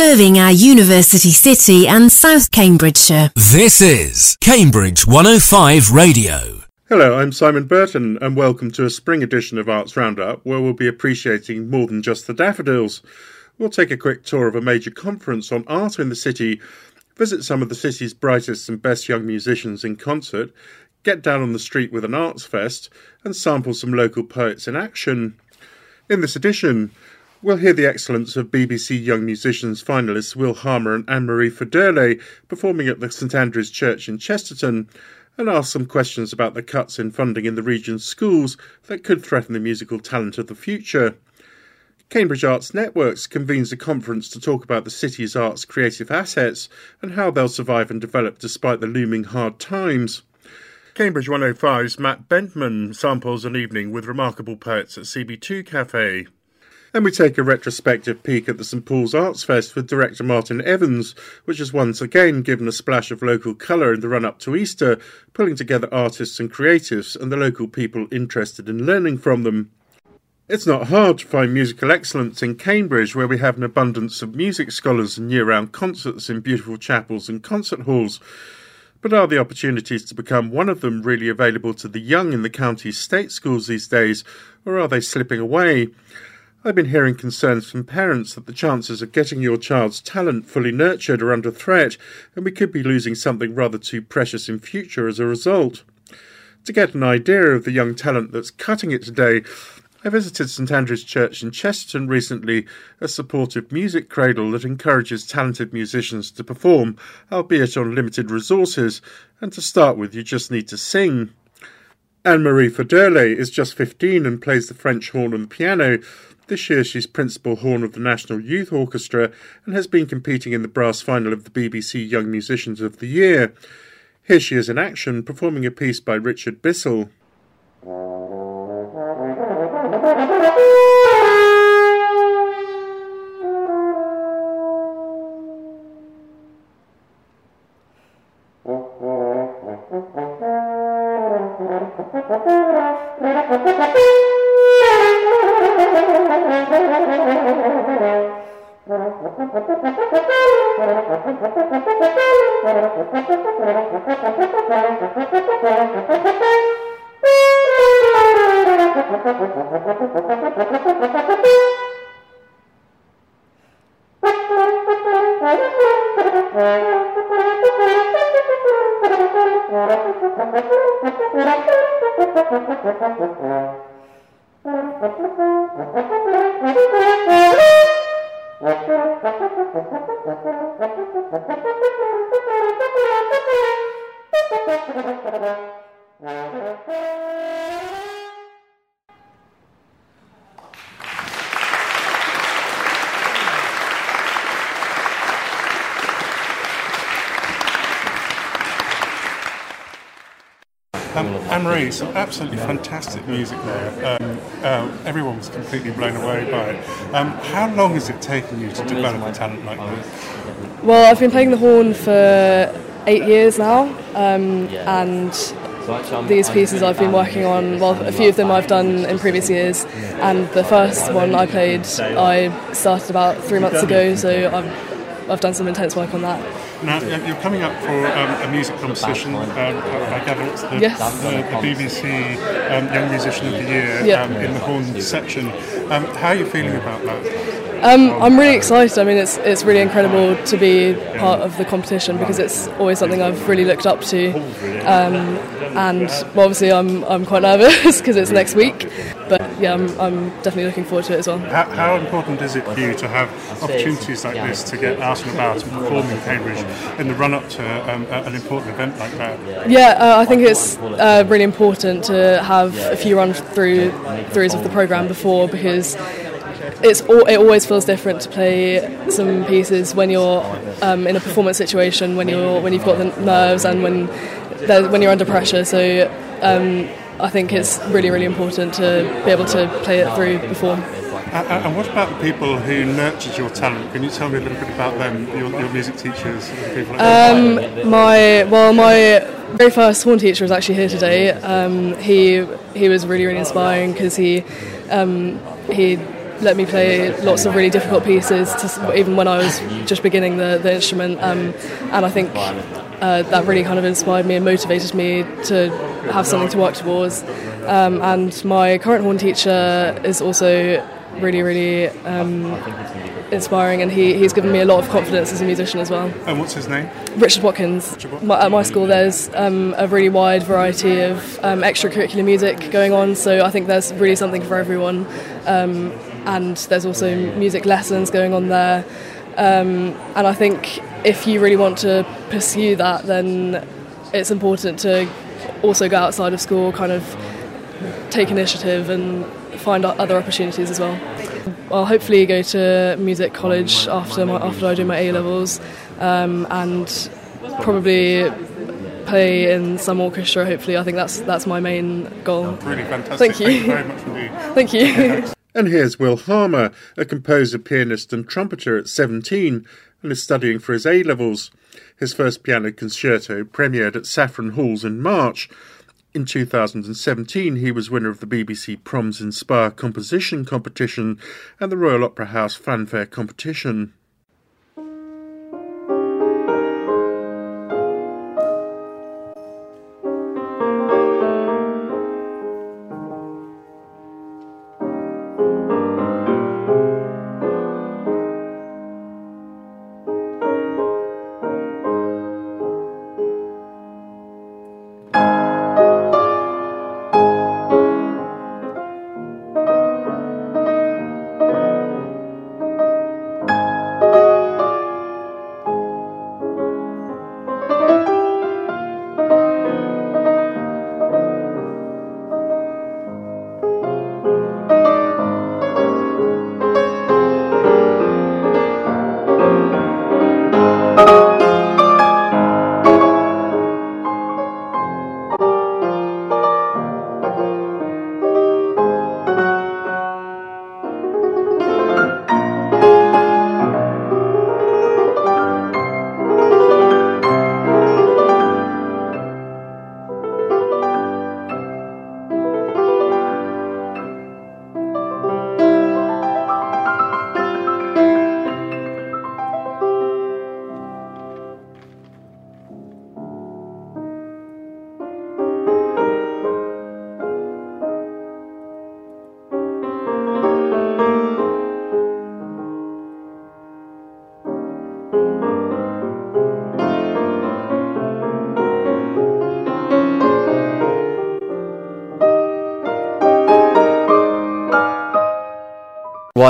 serving our university city and South Cambridgeshire. This is Cambridge 105 Radio. Hello, I'm Simon Burton, and welcome to a spring edition of Arts Roundup, where we'll be appreciating more than just the daffodils. We'll take a quick tour of a major conference on art in the city, visit some of the city's brightest and best young musicians in concert, get down on the street with an arts fest, and sample some local poets in action. In this edition, we'll hear the excellence of BBC Young Musicians finalists Will Harmer and Anne Marie Federle performing at the St Andrew's Church in Chesterton, and ask some questions about the cuts in funding in the region's schools that could threaten the musical talent of the future. Cambridge Arts Networks convenes a conference to talk about the city's arts creative assets and how they'll survive and develop despite the looming hard times. Cambridge 105's Matt Bentman samples an evening with remarkable poets at CB2 Cafe. And we take a retrospective peek at the St Paul's Arts Fest with director Martin Evans, which has once again given a splash of local colour in the run up to Easter, pulling together artists and creatives and the local people interested in learning from them. It's not hard to find musical excellence in Cambridge, where we have an abundance of music scholars and year round concerts in beautiful chapels and concert halls. But are the opportunities to become one of them really available to the young in the county's state schools these days, or are they slipping away? I've been hearing concerns from parents that the chances of getting your child's talent fully nurtured are under threat, and we could be losing something rather too precious in future as a result. To get an idea of the young talent that's cutting it today, I visited St Andrew's Church in Chesterton recently, a supportive music cradle that encourages talented musicians to perform, albeit on limited resources, and to start with, you just need to sing. Anne Marie Federle is just 15 and plays the French horn and piano. This year she's principal horn of the National Youth Orchestra and has been competing in the brass final of the BBC Young Musicians of the Year. Here she is in action, performing a piece by Richard Bissill. Thank you. Um, Anne-Marie, some absolutely fantastic music there. Um, uh, everyone was completely blown away by it. Um, how long has it taken you to develop a talent like this? Well, I've been playing the horn for eight years now, um, and these pieces I've been working on, well, a few of them I've done in previous years, and the first one I played, I started about three months ago, so I've, I've done some intense work on that. Now, you're coming up for um, a music competition. Um, I gather it's the, Yes. the, the BBC um, Young Musician of the Year Yeah. um, in the horn section. Um, how are you feeling about that? Um, I'm really excited. I mean, it's it's really incredible to be part of the competition because it's always something I've really looked up to. Um, and well, obviously, I'm I'm quite nervous because it's next week. But yeah, I'm, I'm definitely looking forward to it as well. How, how important is it for you to have opportunities like this to get out and about and perform in Cambridge in the run up to um, an important event like that? Yeah, uh, I think it's uh, really important to have a few run through throughs of the program before because it's al- it always feels different to play some pieces when you're um, in a performance situation when you're when you've got the nerves and when when you're under pressure. So um, I think it's really really important to be able to play it through before. And, and what about the people who nurtured your talent? Can you tell me a little bit about them, your, your music teachers, people like? Um, my well, my very first horn teacher was actually here today. Um, he he was really really inspiring because he um, he let me play lots of really difficult pieces, to, even when I was just beginning the, the instrument. Um, and I think uh, that really kind of inspired me and motivated me to have something to work towards. Um, and my current horn teacher is also really, really um, inspiring, and he, he's given me a lot of confidence as a musician as well. And what's his name? Richard Watkins. Richard Watkins. My, at my school, there's um, a really wide variety of um, extracurricular music going on, so I think there's really something for everyone. And there's also music lessons going on there. Um, and I think if you really want to pursue that, then it's important to also go outside of school, kind of take initiative and find other opportunities as well. I'll hopefully go to music college after my, after I do my A levels, um, and probably play in some orchestra. Hopefully, I think that's that's my main goal. really fantastic. Thank you. Thank you very much indeed. Thank you. And here's Will Harmer, a composer, pianist, and trumpeter at 17, and is studying for his A levels. His first piano concerto premiered at Saffron Halls in March. In 2017, he was winner of the BBC Proms Inspire Composition Competition and the Royal Opera House Fanfare Competition.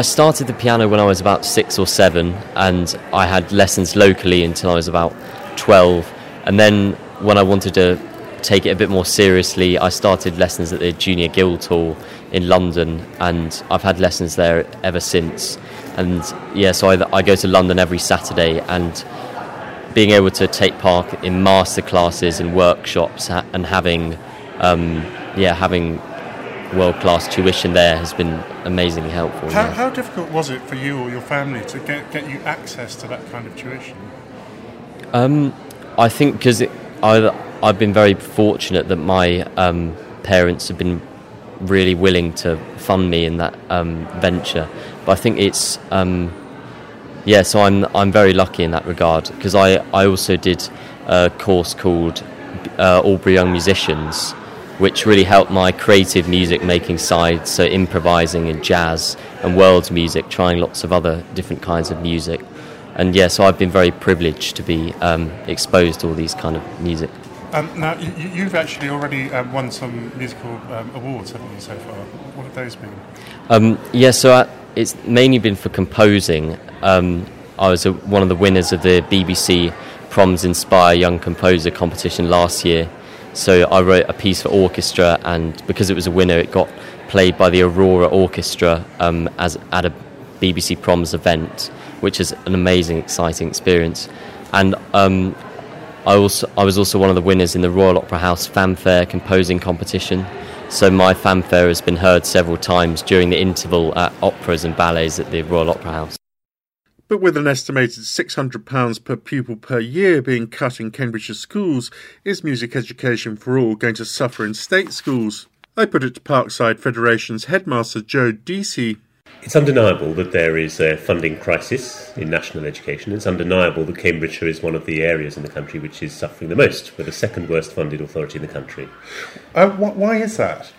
I started the piano when I was about six or seven, and I had lessons locally until I was about 12. And then when I wanted to take it a bit more seriously, I started lessons at the Junior Guildhall in London, and I've had lessons there ever since. And yeah, so I, I go to London every Saturday, and being able to take part in master classes and workshops and having, um, yeah, having world class tuition there has been amazingly helpful. How, how, difficult was it for you or your family to get, get you access to that kind of tuition? Um, I think because I've been very fortunate that my um, parents have been really willing to fund me in that um, venture. But I think it's um, yeah, so I'm I'm very lucky in that regard because I I also did a course called uh, Aldeburgh Young Musicians which really helped my creative music making side, so improvising and jazz and world music, trying lots of other different kinds of music. And yeah, so I've been very privileged to be um, exposed to all these kind of music. Um, now, you, have actually already um, won some musical um, awards, haven't you, so far? What have those been? Um, yeah, so I, it's mainly been for composing. Um, I was a, one of the winners of the BBC Proms Inspire Young Composer competition last year so I wrote a piece for orchestra, and because it was a winner, it got played by the Aurora Orchestra um, as at a BBC Proms event, which is an amazing, exciting experience. And um, I also I was also one of the winners in the Royal Opera House Fanfare composing competition. So my fanfare has been heard several times during the interval at operas and ballets at the Royal Opera House. But with an estimated £600 per pupil per year being cut in Cambridgeshire schools, is music education for all going to suffer in state schools? I put it to Parkside Federation's headmaster Joe Deasy. It's undeniable that there is a funding crisis in national education. It's undeniable that Cambridgeshire is one of the areas in the country which is suffering the most. We're the second worst funded authority in the country. Uh, wh- why is that?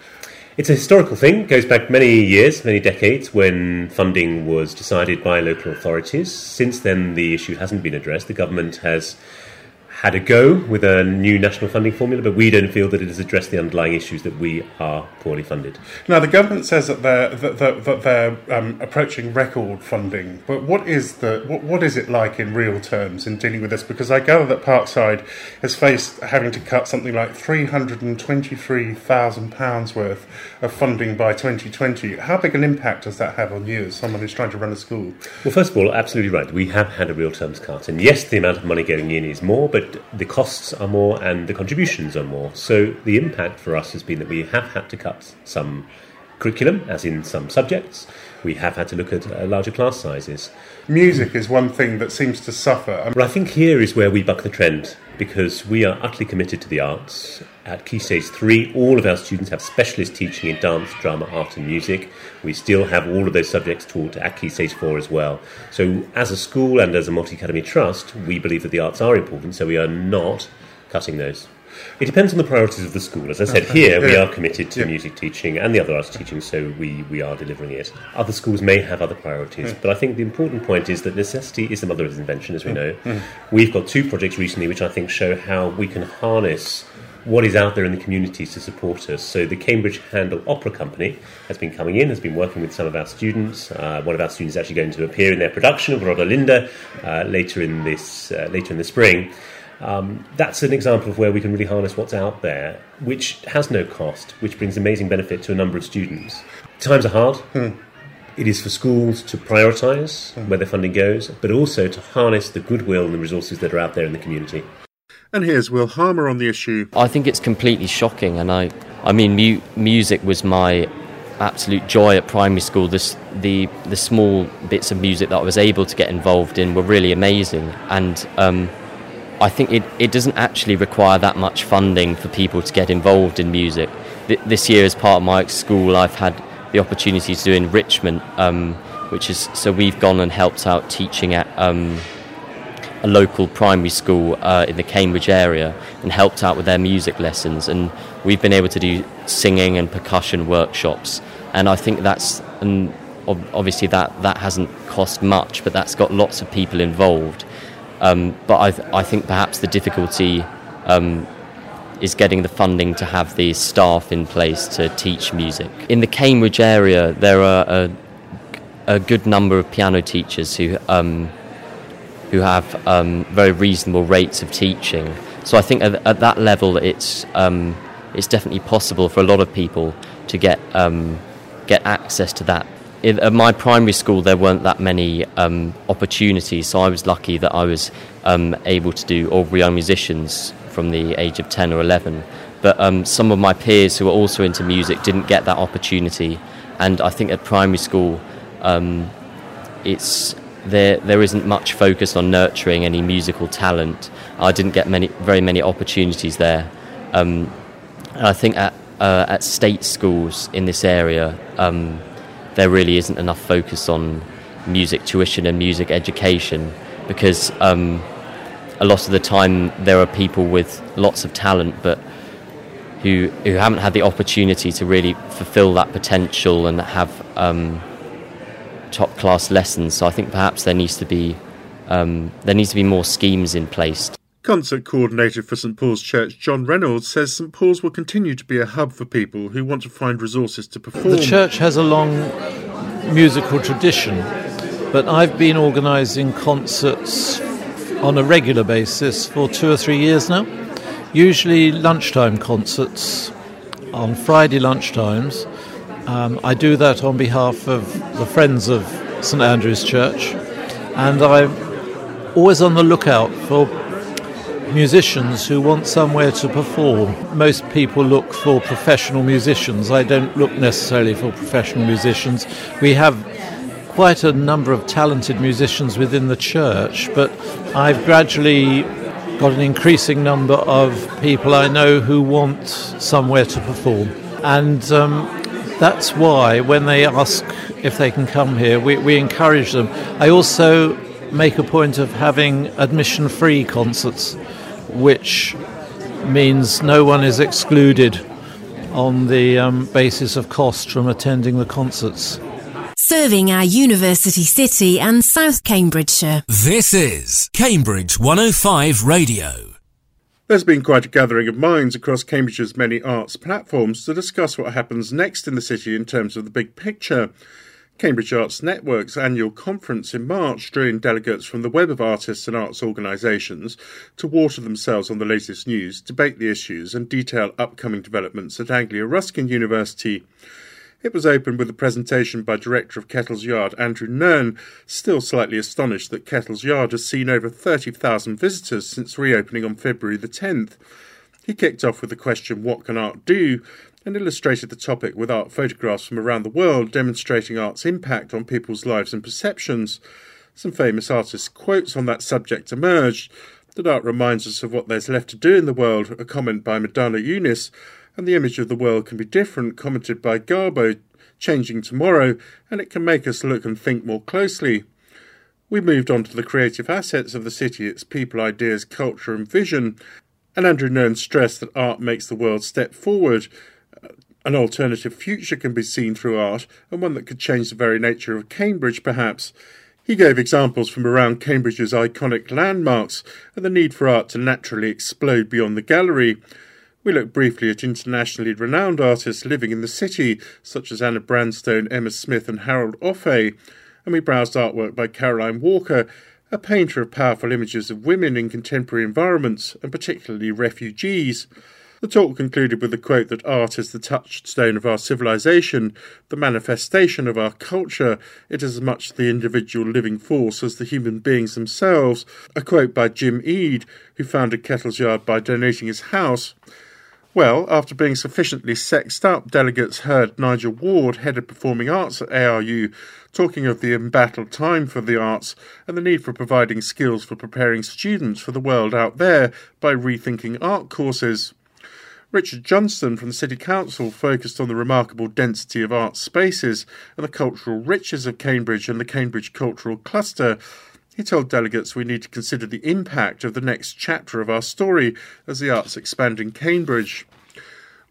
It's a historical thing, it goes back many years, many decades, when funding was decided by local authorities. Since then, the issue hasn't been addressed. The government has had a go with a new national funding formula, but we don't feel that it has addressed the underlying issues that we are poorly funded. Now, the government says that they're that, that, that they're um, approaching record funding, but what is the what, what is it like in real terms in dealing with this? Because I gather that Parkside has faced having to cut something like three hundred and twenty-three thousand pounds worth of funding by 2020. How big an impact does that have on you as someone who's trying to run a school? Well, first of all, absolutely right. We have had a real terms cut, and yes, the amount of money going in is more, but the costs are more and the contributions are more. So the impact for us has been that we have had to cut some curriculum, as in some subjects. We have had to look at uh, larger class sizes. Music is one thing that seems to suffer. But I think here is where we buck the trend because we are utterly committed to the arts. At Key Stage 3, all of our students have specialist teaching in dance, drama, art, and music. We still have all of those subjects taught at Key Stage 4 as well. So, as a school and as a multi academy trust, we believe that the arts are important, so we are not cutting those. It depends on the priorities of the school. As I said, here we are committed to Yeah. music teaching and the other arts teaching, so we, we are delivering it. Other schools may have other priorities, but I think the important point is that necessity is the mother of invention, as we know. We've got two projects recently which I think show how we can harness what is out there in the communities to support us. So the Cambridge Handel Opera Company has been coming in, has been working with some of our students. Uh, one of our students is actually going to appear in their production of Rodelinda uh, later in this uh, later in the spring. Um, that's an example of where we can really harness what's out there, which has no cost, which brings amazing benefit to a number of students. Times are hard. It is for schools to prioritise where their funding goes, but also to harness the goodwill and the resources that are out there in the community. And here's Will Harmer on the issue. I think it's completely shocking, and I, I mean, mu- music was my absolute joy at primary school. This, the the small bits of music that I was able to get involved in were really amazing, and um, I think it, it doesn't actually require that much funding for people to get involved in music. Th- this year, as part of my school, I've had the opportunity to do enrichment, um, which is so we've gone and helped out teaching at. Um, a local primary school uh, in the Cambridge area and helped out with their music lessons. And we've been able to do singing and percussion workshops. And I think that's, and ob- obviously that, that hasn't cost much, but that's got lots of people involved. Um, but I, th- I think perhaps the difficulty um, is getting the funding to have the staff in place to teach music. In the Cambridge area, there are a, a good number of piano teachers who um, who have um, very reasonable rates of teaching. So I think at, at that level, it's um, it's definitely possible for a lot of people to get um, get access to that. In, at my primary school, there weren't that many um, opportunities, so I was lucky that I was um, able to do all young musicians from the age of ten or eleven. But um, some of my peers who were also into music didn't get that opportunity, and I think at primary school, um, it's there there isn't much focus on nurturing any musical talent. I didn't get many very many opportunities there. Um, and I think at uh, at state schools in this area, um, there really isn't enough focus on music tuition and music education because um, a lot of the time there are people with lots of talent but who who haven't had the opportunity to really fulfil that potential and have um, top class lessons. So I think perhaps there needs to be um, there needs to be more schemes in place. Concert coordinator for St Paul's Church, John Reynolds, says St Paul's will continue to be a hub for people who want to find resources to perform. The church has a long musical tradition, but I've been organising concerts on a regular basis for two or three years now. Usually lunchtime concerts on Friday lunchtimes. Um, I do that on behalf of the Friends of St Andrew's Church, and I'm always on the lookout for musicians who want somewhere to perform. Most people look for professional musicians. I don't look necessarily for professional musicians. We have quite a number of talented musicians within the church, but I've gradually got an increasing number of people I know who want somewhere to perform. And um, that's why when they ask if they can come here, we, we encourage them. I also make a point of having admission free concerts, which means no one is excluded on the um, basis of cost from attending the concerts. Serving our university city and South Cambridgeshire. This is Cambridge 105 Radio. There's been quite a gathering of minds across Cambridge's many arts platforms to discuss what happens next in the city in terms of the big picture. Cambridge Arts Network's annual conference in March drew in delegates from the web of artists and arts organisations to water themselves on the latest news, debate the issues, and detail upcoming developments at Anglia Ruskin University. It was opened with a presentation by Director of Kettle's Yard, Andrew Nairne, still slightly astonished that Kettle's Yard has seen over 30,000 visitors since reopening on February the 10th. He kicked off with the question, What can art do? And illustrated the topic with art photographs from around the world demonstrating art's impact on people's lives and perceptions. Some famous artists' quotes on that subject emerged. That art reminds us of what there's left to do in the world, a comment by Madonna Eunice, and the image of the world can be different, commented by Garbo, changing tomorrow, and it can make us look and think more closely. We moved on to the creative assets of the city, its people, ideas, culture, and vision. And Andrew Nairne stressed that art makes the world step forward, an alternative future can be seen through art, and one that could change the very nature of Cambridge, perhaps. He gave examples from around Cambridge's iconic landmarks and the need for art to naturally explode beyond the gallery. We looked briefly at internationally renowned artists living in the city, such as Anna Branstone, Emma Smith, and Harold Offeh, and we browsed artwork by Caroline Walker, a painter of powerful images of women in contemporary environments, and particularly refugees. The talk concluded with the quote that art is the touchstone of our civilization, the manifestation of our culture. It is as much the individual living force as the human beings themselves. A quote by Jim Ede, who founded Kettle's Yard by donating his house. Well, after being sufficiently sexed up, delegates heard Nigel Ward, head of performing arts at ARU, talking of the embattled time for the arts and the need for providing skills for preparing students for the world out there by rethinking art courses. Richard Johnston from the City Council focused on the remarkable density of art spaces and the cultural riches of Cambridge and the Cambridge Cultural Cluster. He told delegates we need to consider the impact of the next chapter of our story as the arts expand in Cambridge.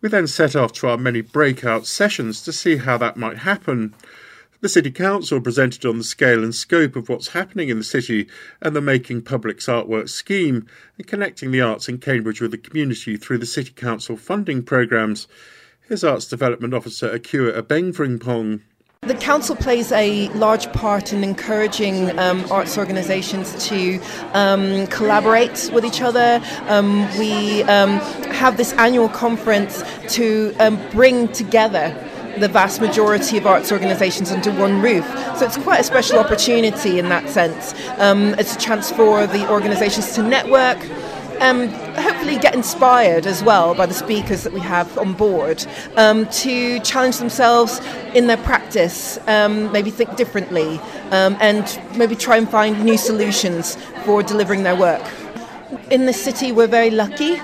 We then set off to our many breakout sessions to see how that might happen. The City Council presented on the scale and scope of what's happening in the city and the Making Publics Artwork scheme and connecting the arts in Cambridge with the community through the City Council funding programmes. Here's Arts Development Officer Akua Abengvringpong. The council plays a large part in encouraging um, arts organisations to um, collaborate with each other. Um, we um, have this annual conference to um, bring together the vast majority of arts organisations under one roof. So it's quite a special opportunity in that sense. Um, it's a chance for the organisations to network. Um, hopefully get inspired as well by the speakers that we have on board um, to challenge themselves in their practice, um, maybe think differently, um, and maybe try and find new solutions for delivering their work. In the city, we're very lucky.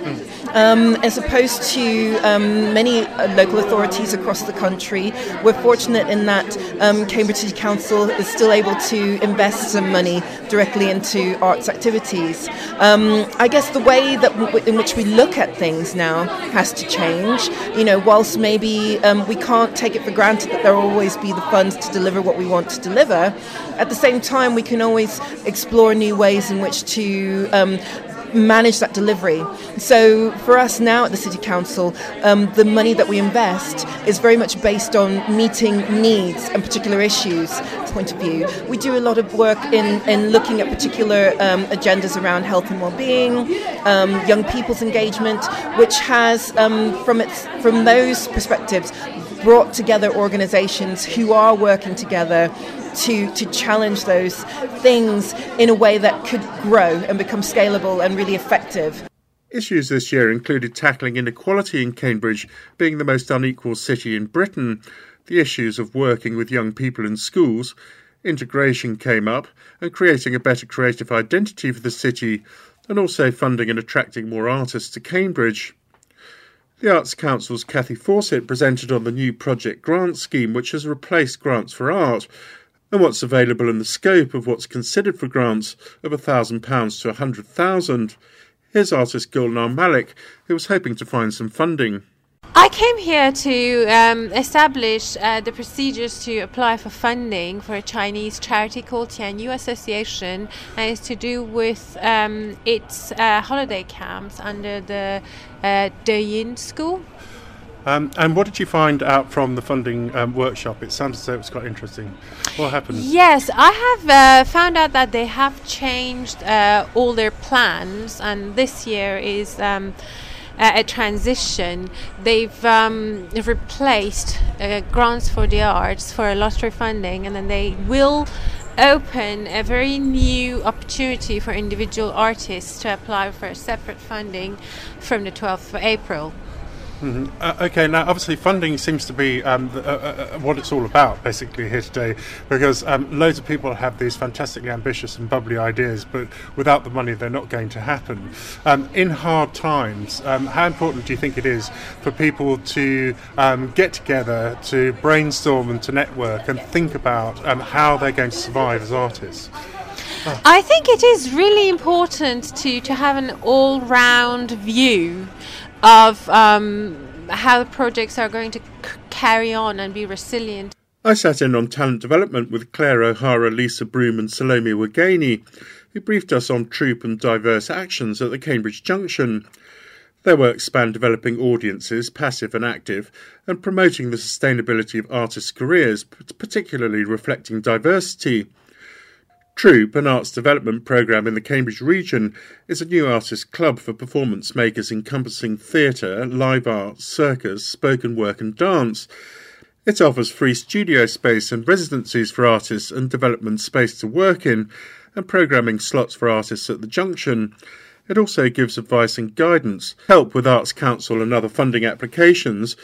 Um, as opposed to um, many uh, local authorities across the country, we're fortunate in that um, Cambridge City Council is still able to invest some money directly into arts activities. Um, I guess the way that w- in which we look at things now has to change. You know, whilst maybe um, we can't take it for granted that there will always be the funds to deliver what we want to deliver, at the same time we can always explore new ways in which to um, manage that delivery. So for us now at the City Council, um, the money that we invest is very much based on meeting needs and particular issues point of view. We do a lot of work in, in looking at particular um, agendas around health and well-being, um, young people's engagement, which has um, from its from those perspectives brought together organisations who are working together to, to challenge those things in a way that could grow and become scalable and really effective. Issues this year included tackling inequality in Cambridge being the most unequal city in Britain, the issues of working with young people in schools, integration came up, and creating a better creative identity for the city, and also funding and attracting more artists to Cambridge. The Arts Council's Kathy Fawcett presented on the new Project Grant scheme, which has replaced grants for art, and what's available in the scope of what's considered for grants of £1,000 to £100,000. Here's artist Gulnar Malik, who was hoping to find some funding. I came here to um, establish uh, the procedures to apply for funding for a Chinese charity called Tianyu Association, and it's to do with um, its uh, holiday camps under the uh, Deyin School. Um, and what did you find out from the funding um, workshop? It sounds as though it was quite interesting. What happened? Yes, I have uh, found out that they have changed uh, all their plans, and this year is. Um, a transition. They've um, replaced uh, grants for the arts for a lottery funding, and then they will open a very new opportunity for individual artists to apply for separate funding from the 12th of April. Mm-hmm. Uh, okay, now obviously funding seems to be um, the, uh, uh, uh, what it's all about basically here today because um, loads of people have these fantastically ambitious and bubbly ideas, but without the money, they're not going to happen. Um, in hard times, um, how important do you think it is for people to um, get together, to brainstorm and to network and think about um, how they're going to survive as artists? I think it is really important to, to have an all round view of um, how projects are going to c- carry on and be resilient. I sat in on talent development with Claire O'Hara, Lisa Broom, and Salome Wageni, who briefed us on troop and diverse actions at the Cambridge Junction. Their work spanned developing audiences, passive and active, and promoting the sustainability of artists' careers, particularly reflecting diversity. Troop, an arts development programme in the Cambridge region, is a new artist club for performance makers encompassing theatre, live art, circus, spoken word, and dance. It offers free studio space and residencies for artists and development space to work in, and programming slots for artists at the junction. It also gives advice and guidance, help with Arts Council and other funding applications,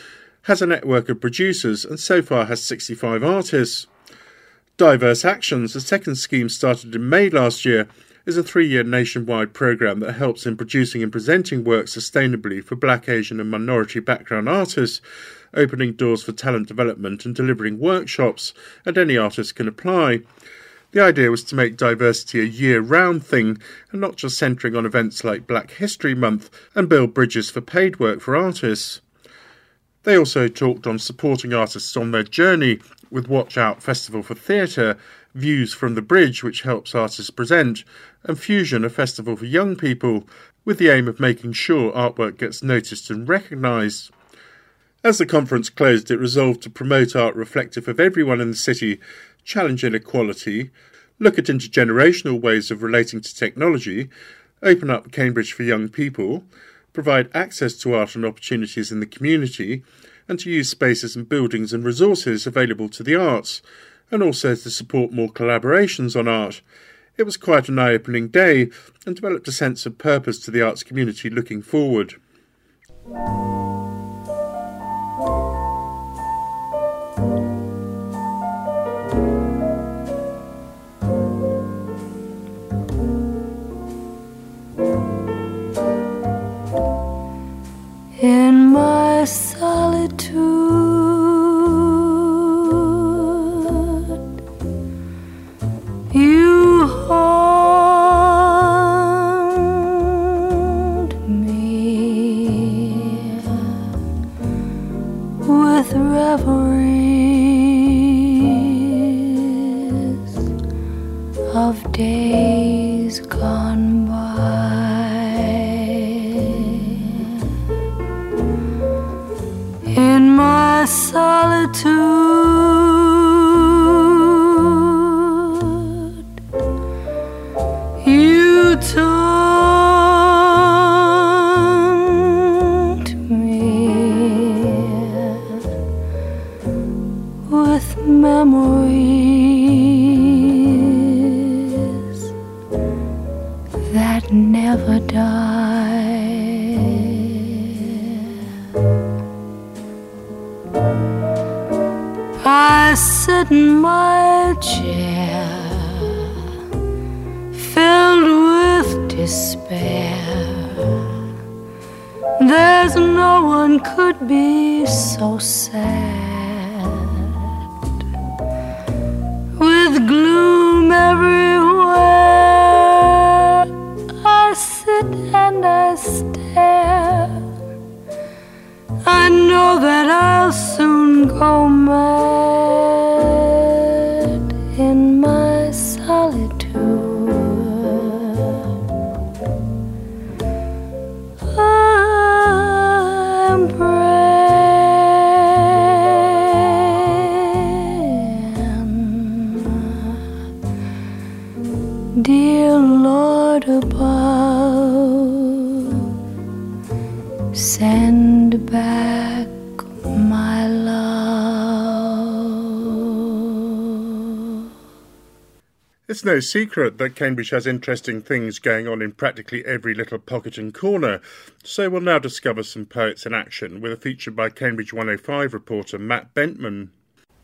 has a network of producers, and so far has 65 artists. Diverse Actions, the second scheme started in May last year, is a three year nationwide programme that helps in producing and presenting work sustainably for black, Asian, and minority background artists, opening doors for talent development and delivering workshops, and any artist can apply. The idea was to make diversity a year round thing and not just centring on events like Black History Month and build bridges for paid work for artists. They also talked on supporting artists on their journey with Watch Out Festival for Theatre, Views from the Bridge, which helps artists present, and Fusion, a festival for young people, with the aim of making sure artwork gets noticed and recognised. As the conference closed, it resolved to promote art reflective of everyone in the city, challenge inequality, look at intergenerational ways of relating to technology, open up Cambridge for young people, provide access to art and opportunities in the community, and to use spaces and buildings and resources available to the arts, and also to support more collaborations on art. It was quite an eye opening day and developed a sense of purpose to the arts community looking forward. Despair. There's Lord above, send back my love. It's no secret that Cambridge has interesting things going on in practically every little pocket and corner, so we'll now discover some poets in action with a feature by Cambridge 105 reporter Matt Bentman.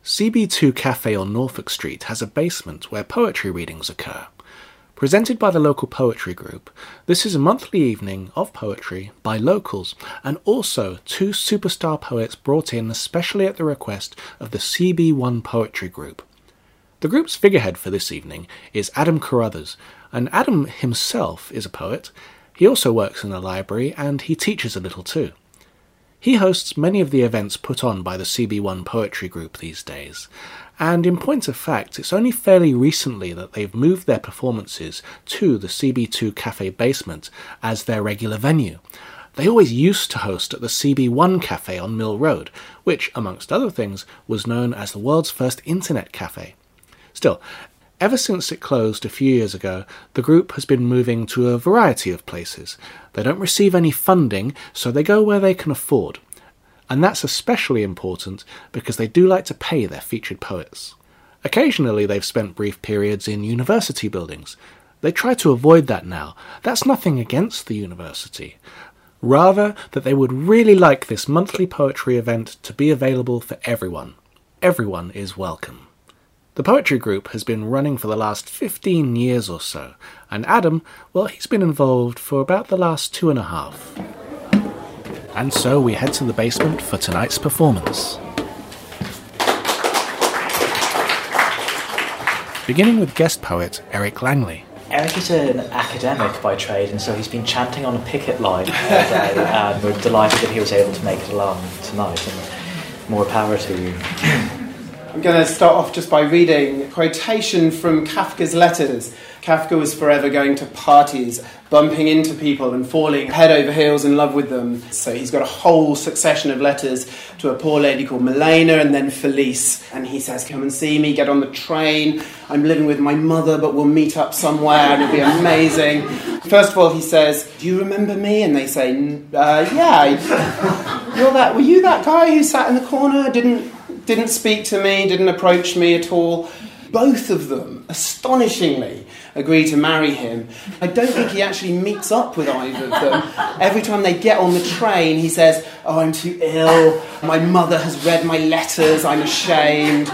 CB2 Cafe on Norfolk Street has a basement where poetry readings occur. Presented by the local poetry group, this is a monthly evening of poetry by locals and also two superstar poets brought in especially at the request of the CB1 Poetry Group. The group's figurehead for this evening is Adam Carruthers, and Adam himself is a poet. He also works in a library and he teaches a little too. He hosts many of the events put on by the CB1 Poetry Group these days, and in point of fact, it's only fairly recently that they've moved their performances to the CB2 Cafe basement as their regular venue. They always used to host at the CB1 Cafe on Mill Road, which, amongst other things, was known as the world's first internet cafe. Still, ever since it closed a few years ago, the group has been moving to a variety of places. They don't receive any funding, so they go where they can afford. And that's especially important because they do like to pay their featured poets. Occasionally, they've spent brief periods in university buildings. They try to avoid that now. That's nothing against the university. Rather, that they would really like this monthly poetry event to be available for everyone. Everyone is welcome. The poetry group has been running for the last 15 years or so, and Adam, well, he's been involved for about the last two and a half. And so we head to the basement for tonight's performance. Beginning with guest poet Eric Langley. Eric is an academic by trade, and so he's been chanting on a picket line all day. and we're delighted that he was able to make it along tonight. And more power to you. I'm going to start off just by reading a quotation from Kafka's letters. Kafka was forever going to parties, bumping into people and falling head over heels in love with them. So he's got a whole succession of letters to a poor lady called Milena and then Felice. And he says, Come and see me, get on the train. I'm living with my mother, but we'll meet up somewhere and it'll be amazing. First of all, he says, Do you remember me? And they say, uh, Yeah. You're that, were you that guy who sat in the corner, didn't didn't speak to me, didn't approach me at all. Both of them, astonishingly, agree to marry him. I don't think he actually meets up with either of them. Every time they get on the train, he says, Oh, I'm too ill. My mother has read my letters. I'm ashamed.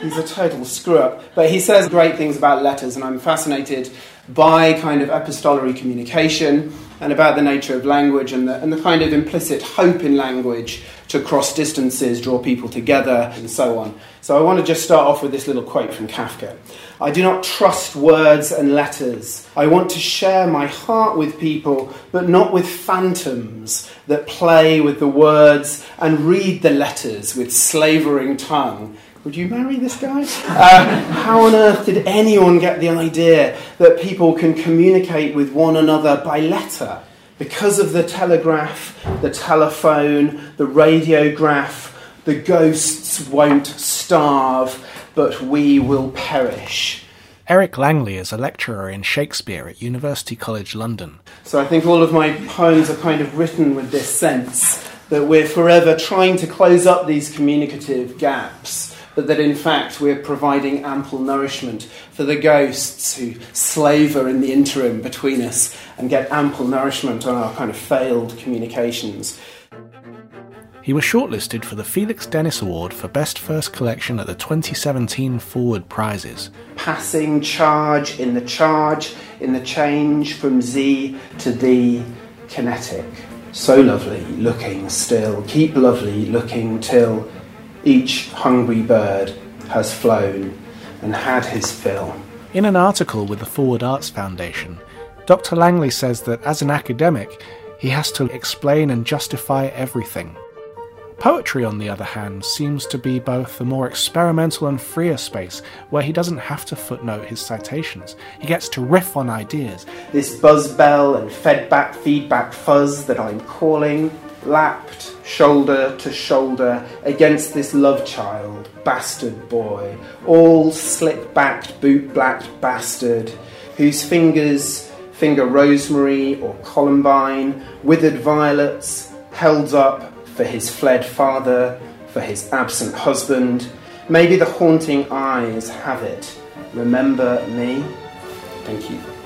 He's a total screw up. But he says great things about letters, and I'm fascinated by kind of epistolary communication and about the nature of language and the, and the kind of implicit hope in language to cross distances, draw people together, and so on. So I want to just start off with this little quote from Kafka. I do not trust words and letters. I want to share my heart with people, but not with phantoms that play with the words and read the letters with slavering tongue. Would you marry this guy? Uh, how on earth did anyone get the idea that people can communicate with one another by letter? Because of the telegraph, the telephone, the radiograph, the ghosts won't starve, but we will perish. Eric Langley is a lecturer in Shakespeare at University College London. So I think all of my poems are kind of written with this sense that we're forever trying to close up these communicative gaps, but that in fact we're providing ample nourishment for the ghosts who slaver in the interim between us and get ample nourishment on our kind of failed communications. He was shortlisted for the Felix Dennis Award for Best First Collection at the 2017 Forward Prizes. Passing charge in the charge, in the change from Z to D, kinetic. So lovely looking still, keep lovely looking till each hungry bird has flown and had his fill. In an article with the Forward Arts Foundation, Dr. Langley says that as an academic, he has to explain and justify everything. Poetry, on the other hand, seems to be both a more experimental and freer space where he doesn't have to footnote his citations. He gets to riff on ideas. This buzz bell and fed back feedback fuzz that I'm calling, lapped shoulder to shoulder against this love child, bastard boy, all slip backed, boot blacked bastard, whose fingers finger rosemary or columbine, withered violets, held up for his fled father, for his absent husband. Maybe the haunting eyes have it. Remember me? Thank you.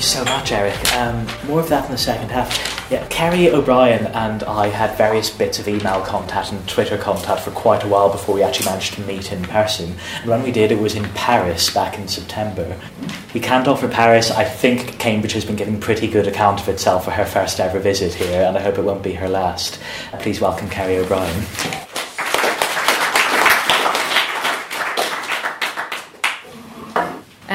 You so much, Eric. Um, more of that in the second half. Yeah, Kerry O'Brien and I had various bits of email contact and Twitter contact for quite a while before we actually managed to meet in person. And when we did, it was in Paris back in September. We can't offer Paris. I think Cambridge has been giving pretty good account of itself for her first ever visit here, and I hope it won't be her last. Please welcome Kerry O'Brien.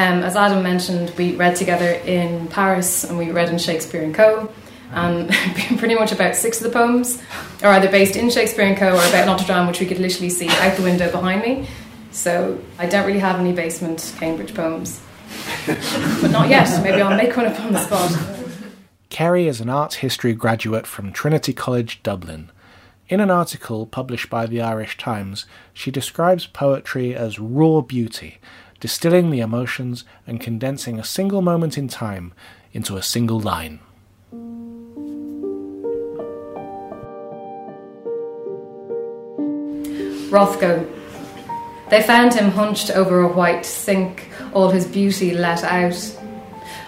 Um, as Adam mentioned, we read together in Paris and we read in Shakespeare and Co and pretty much about six of the poems are either based in Shakespeare and Co. or about Notre Dame, which we could literally see out the window behind me. So I don't really have any basement Cambridge poems. but not yet. Maybe I'll make one up on the spot. Kerry is an art history graduate from Trinity College, Dublin. In an article published by the Irish Times, she describes poetry as raw beauty, distilling the emotions and condensing a single moment in time into a single line. Rothko. They found him hunched over a white sink, all his beauty let out.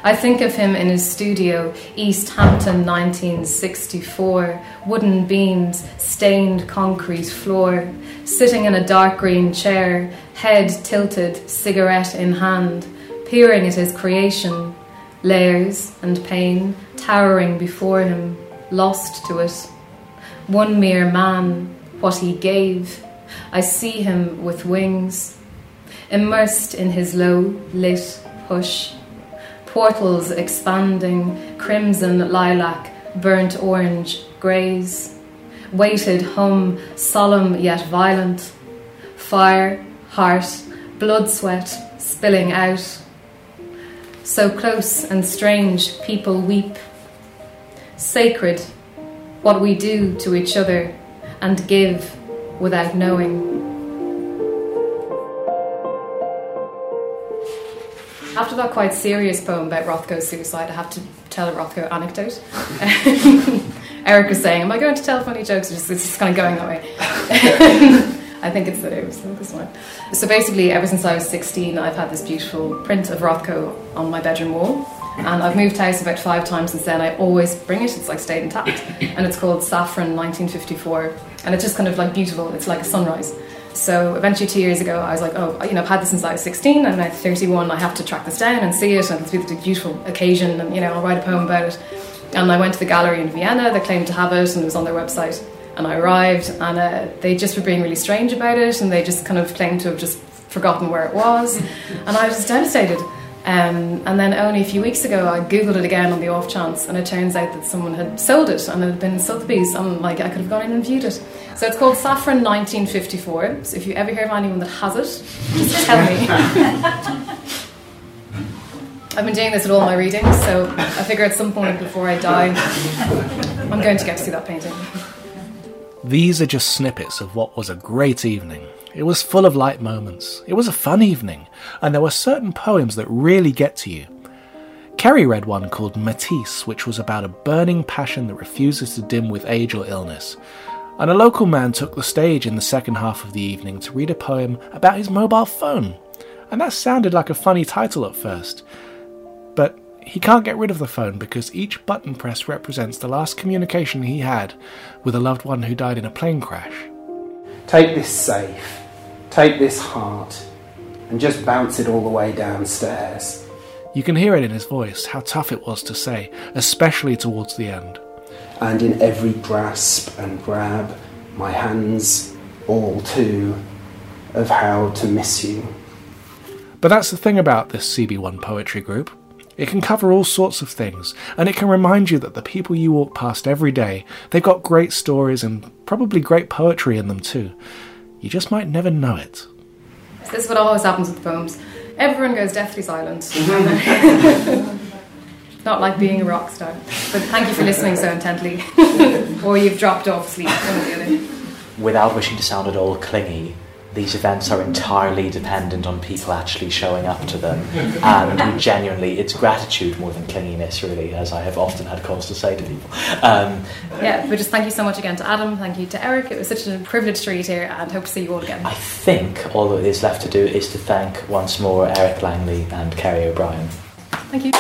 I think of him in his studio, East Hampton 1964, wooden beams, stained concrete floor, sitting in a dark green chair, head tilted, cigarette in hand, peering at his creation, layers and pain towering before him, lost to it. One mere man, what he gave I see him with wings, immersed in his low lit hush, portals expanding, crimson lilac, burnt orange, greys, weighted hum, solemn yet violent, fire, heart, blood sweat spilling out. So close and strange, people weep. Sacred, what we do to each other and give without knowing. After that quite serious poem about Rothko's suicide, I have to tell a Rothko anecdote. Eric was saying, Am I going to tell funny jokes? It's just, just kind of going that way. I think it's it was this one. So basically, ever since I was 16, I've had this beautiful print of Rothko on my bedroom wall. And I've moved house about five times since then. I always bring it, it's like stayed intact. And it's called Saffron 1954 and it's just kind of like beautiful. It's like a sunrise. So eventually, two years ago, I was like, oh, you know, I've had this since I was 16, and I'm 31. I have to track this down and see it, and it's a beautiful occasion, and you know, I'll write a poem about it. And I went to the gallery in Vienna. They claimed to have it, and it was on their website. And I arrived, and uh, they just were being really strange about it, and they just kind of claimed to have just forgotten where it was. And I was devastated. Um, and then only a few weeks ago, I googled it again on the off chance, and it turns out that someone had sold it and it had been Sotheby's, and like I could have gone in and viewed it. So it's called Saffron 1954. So if you ever hear of anyone that has it, just tell me. I've been doing this at all my readings, so I figure at some point before I die, I'm going to get to see that painting. These are just snippets of what was a great evening. It was full of light moments. It was a fun evening, and there were certain poems that really get to you. Kerry read one called Matisse, which was about a burning passion that refuses to dim with age or illness. And a local man took the stage in the second half of the evening to read a poem about his mobile phone. And that sounded like a funny title at first. He can't get rid of the phone because each button press represents the last communication he had with a loved one who died in a plane crash. Take this safe. Take this heart. and just bounce it all the way downstairs. You can hear it in his voice how tough it was to say, especially towards the end. And in every grasp and grab, my hands all too of how to miss you. But that's the thing about this CB1 poetry group. It can cover all sorts of things, and it can remind you that the people you walk past every day, they've got great stories and probably great poetry in them too. You just might never know it. This is what always happens with poems. Everyone goes deathly silent. Not like being a rock star. But thank you for listening so intently. or you've dropped off asleep, one or the other. Without wishing to sound at all clingy, these events are entirely dependent on people actually showing up to them. And genuinely, it's gratitude more than clinginess, really, as I have often had cause to say to people. Um, yeah, but just thank you so much again to Adam, thank you to Eric. It was such a privilege to read here, and hope to see you all again. I think all that is left to do is to thank once more Eric Langley and Kerry O'Brien. Thank you.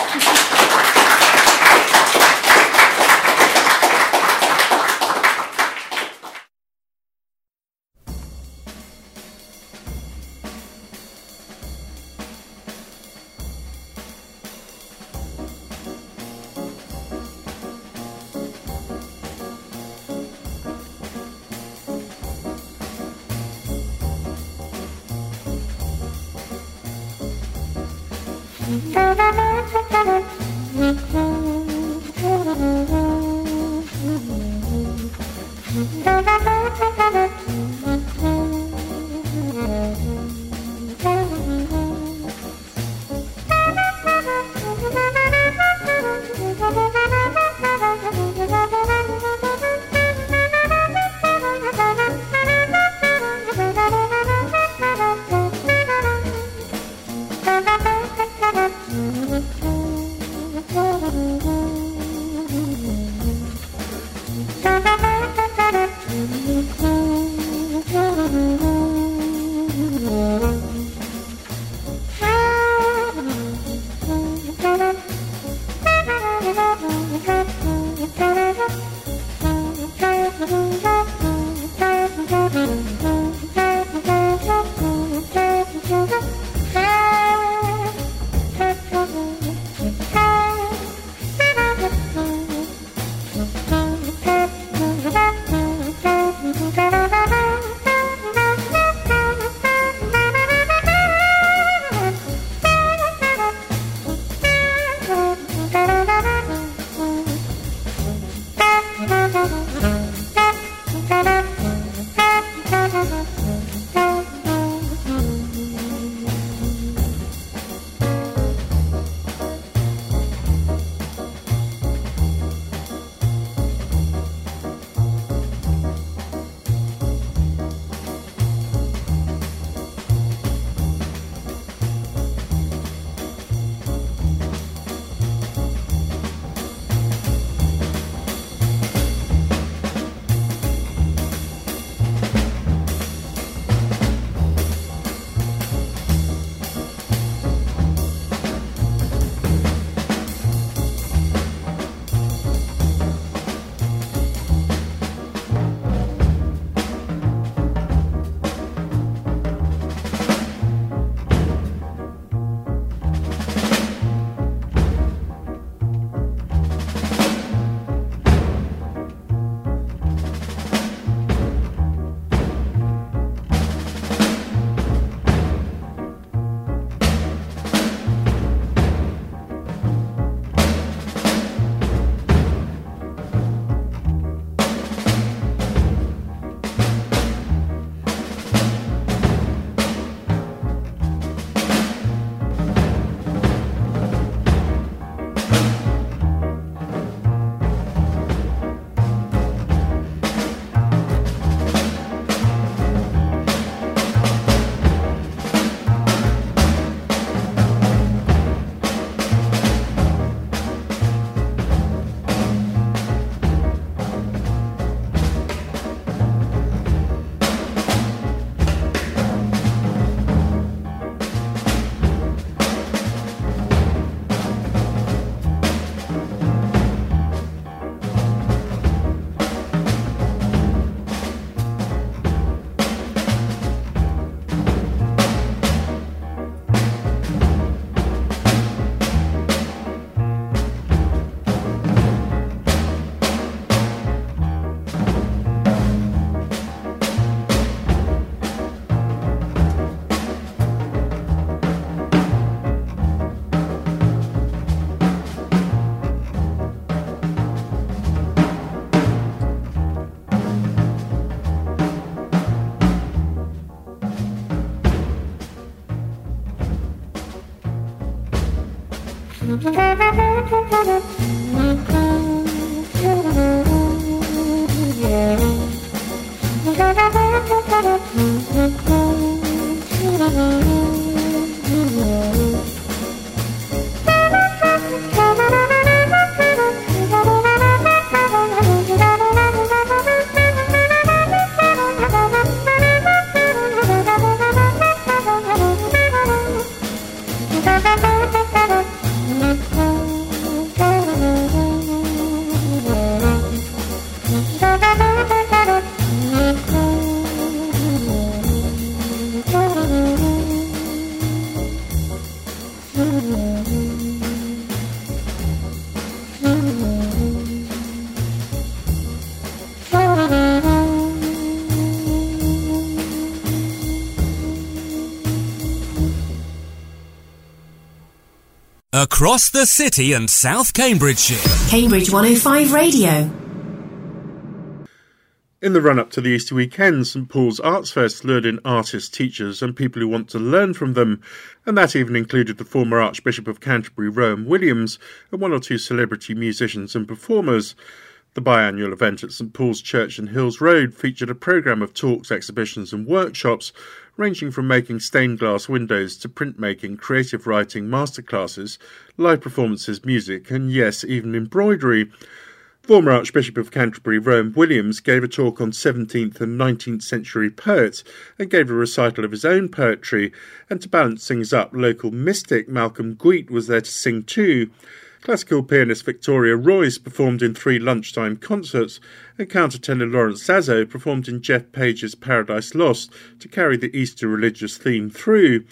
Across the city and South Cambridgeshire. Cambridge 105 Radio. In the run up to the Easter weekend, St Paul's Arts Fest lured in artists, teachers, and people who want to learn from them, and that even included the former Archbishop of Canterbury, Rowan Williams, and one or two celebrity musicians and performers. The biannual event at St Paul's Church in Hills Road featured a programme of talks, exhibitions, and workshops ranging from making stained glass windows to printmaking, creative writing, masterclasses, live performances, music, and yes, even embroidery. Former Archbishop of Canterbury, Rowan Williams, gave a talk on 17th and 19th century poets and gave a recital of his own poetry. And to balance things up, local mystic Malcolm Guite was there to sing too. Classical pianist Victoria Royce performed in three lunchtime concerts, and countertenor Lawrence Zazzo performed in Jeff Page's Paradise Lost to carry the Easter religious theme through.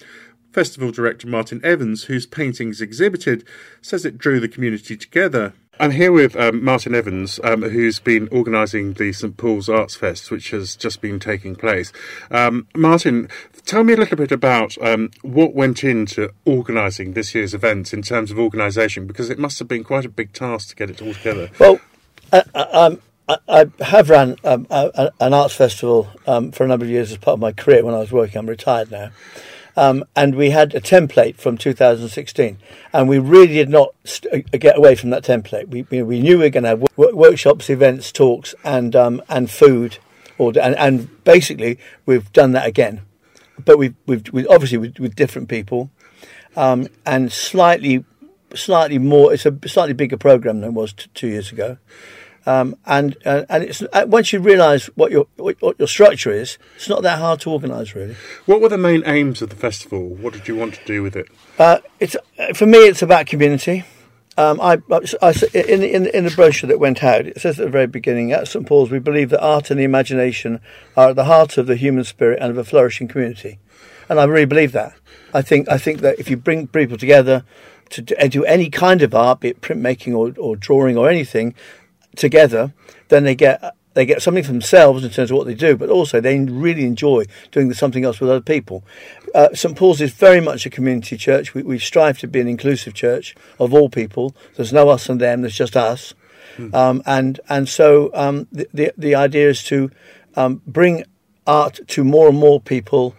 Festival director Martin Evans, whose paintings exhibited, says it drew the community together. I'm here with um, Martin Evans, um, who's been organising the St Paul's Arts Fest, which has just been taking place. Um, Martin, tell me a little bit about um, what went into organising this year's event in terms of organisation, because it must have been quite a big task to get it all together. Well, I, I, I have run um, a, an arts festival um, for a number of years as part of my career when I was working. I'm retired now. Um, and we had a template from 2016, and we really did not st- uh, get away from that template. We, we knew we were going to have w- workshops, events, talks, and um, and food, or and, and, basically we've done that again, but we've we've, we've obviously with, with, different people, um, and slightly slightly more. It's a slightly bigger program than it was t- two years ago. Um, and uh, and it's uh, once you realise what your what, your structure is, it's not that hard to organise really. What were the main aims of the festival? What did you want to do with it? Uh, it's uh, for me, it's about community. Um, I, I, in, in, in the brochure that went out, it says at the very beginning, at St Paul's, we believe that art and the imagination are at the heart of the human spirit and of a flourishing community, and I really believe that. I think I think that if you bring people together to do any kind of art, be it printmaking or, or drawing or anything, together, then they get they get something for themselves in terms of what they do, but also they really enjoy doing something else with other people. Uh, St Paul's is very much a community church. We, we, strive to be an inclusive church of all people. There's no us and them. There's just us. Mm. Um, and and so um, the, the, the idea is to um, bring art to more and more people,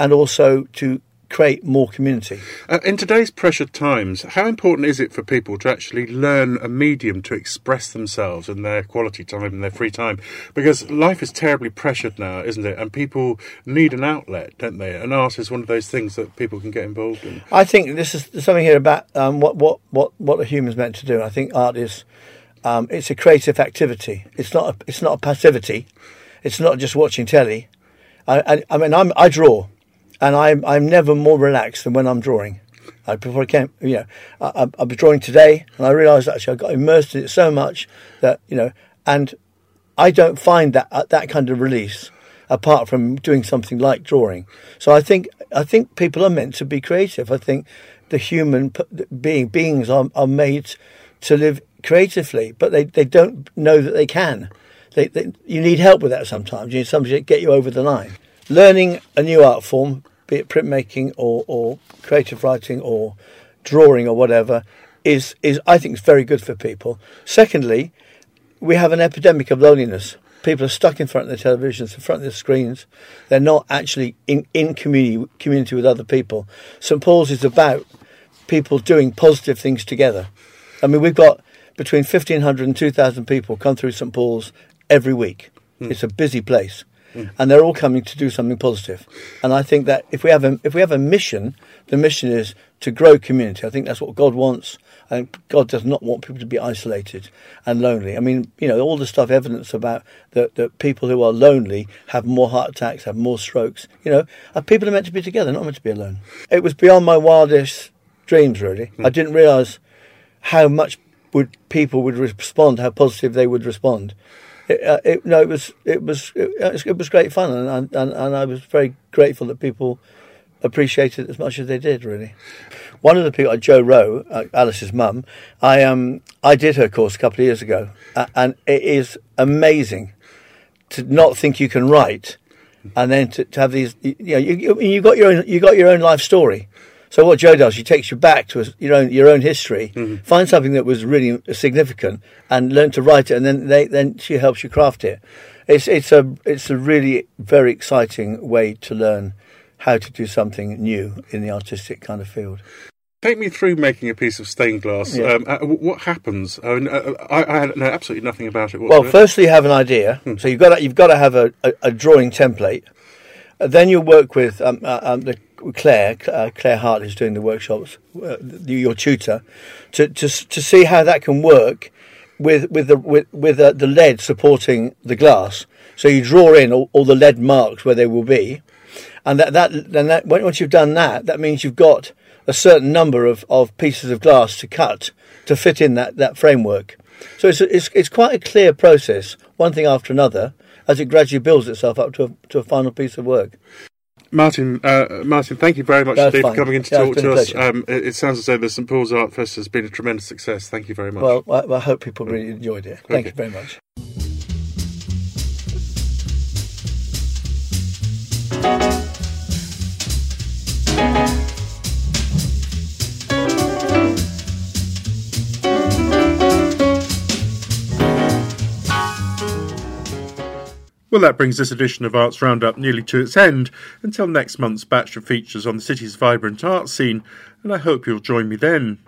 and also to create more community. Uh, in today's pressured times, how important is it for people to actually learn a medium to express themselves in their quality time and their free time? Because life is terribly pressured now, isn't it? And people need an outlet, don't they? And art is one of those things that people can get involved in. I think this is something here about um, what, what, what, what a human's meant to do. I think art is um, it's a creative activity. It's not a, it's not a passivity. It's not just watching telly. I, I, I mean, I'm, I draw and I'm I'm never more relaxed than when I'm drawing. I before I came, you know, I, I, I was drawing today, and I realised actually I got immersed in it so much that you know, and I don't find that uh, that kind of release apart from doing something like drawing. So I think I think people are meant to be creative. I think the human being beings are, are made to live creatively, but they, they don't know that they can. They, they, you need help with that sometimes. You need somebody to get you over the line. Learning a new art form be it printmaking or, or creative writing or drawing or whatever, is, is I think is very good for people. Secondly, we have an epidemic of loneliness. People are stuck in front of their televisions, in front of their screens. They're not actually in, in community, community with other people. St Paul's is about people doing positive things together. I mean, we've got between 1,500 and 2,000 people come through St Paul's every week. Hmm. It's a busy place. And they're all coming to do something positive. And I think that if we have a if we have a mission, the mission is to grow community. I think that's what God wants. And God does not want people to be isolated and lonely. I mean, you know, all the stuff evidence about that that people who are lonely have more heart attacks, have more strokes. You know, people are meant to be together, not meant to be alone. It was beyond my wildest dreams. Really, hmm. I didn't realise how much would people would respond, how positive they would respond. It, uh, it, no, it was it was it, it was great fun, and, and and I was very grateful that people appreciated it as much as they did. Really, one of the people, Joe Rowe, uh, Alice's mum, I um I did her course a couple of years ago, and it is amazing to not think you can write, and then to, to have these. You, know, you you got your own you got your own life story. So what Joe does, she takes you back to a, your own your own history, find something that was really significant, and learn to write it, and then they, then she helps you craft it. It's it's a it's a really very exciting way to learn how to do something new in the artistic kind of field. Take me through making a piece of stained glass. Yeah. Um, uh, what happens? I, mean, uh, I, I know absolutely nothing about it. Well, firstly, you have an idea. So you've got to, you've got to have a, a, a drawing template. Uh, then you work with um, uh, um, the, Claire uh, Claire Hart, who's doing the workshops, uh, your tutor, to, to to see how that can work with with the with, with uh, the lead supporting the glass. So you draw in all, all the lead marks where they will be, and that that then that once you've done that, that means you've got a certain number of, of pieces of glass to cut to fit in that, that framework. So it's, it's it's quite a clear process, one thing after another, as it gradually builds itself up to a, to a final piece of work. Martin, uh, Martin, thank you very much That's indeed for coming in to Yeah, talk to us. Um, it, it sounds as though the St Paul's Art Fest has been a tremendous success. Thank you very much. Well, I, I hope people really enjoyed it. Thank Okay. you very much. Well, that brings this edition of Arts Roundup nearly to its end until next month's batch of features on the city's vibrant art scene, and I hope you'll join me then.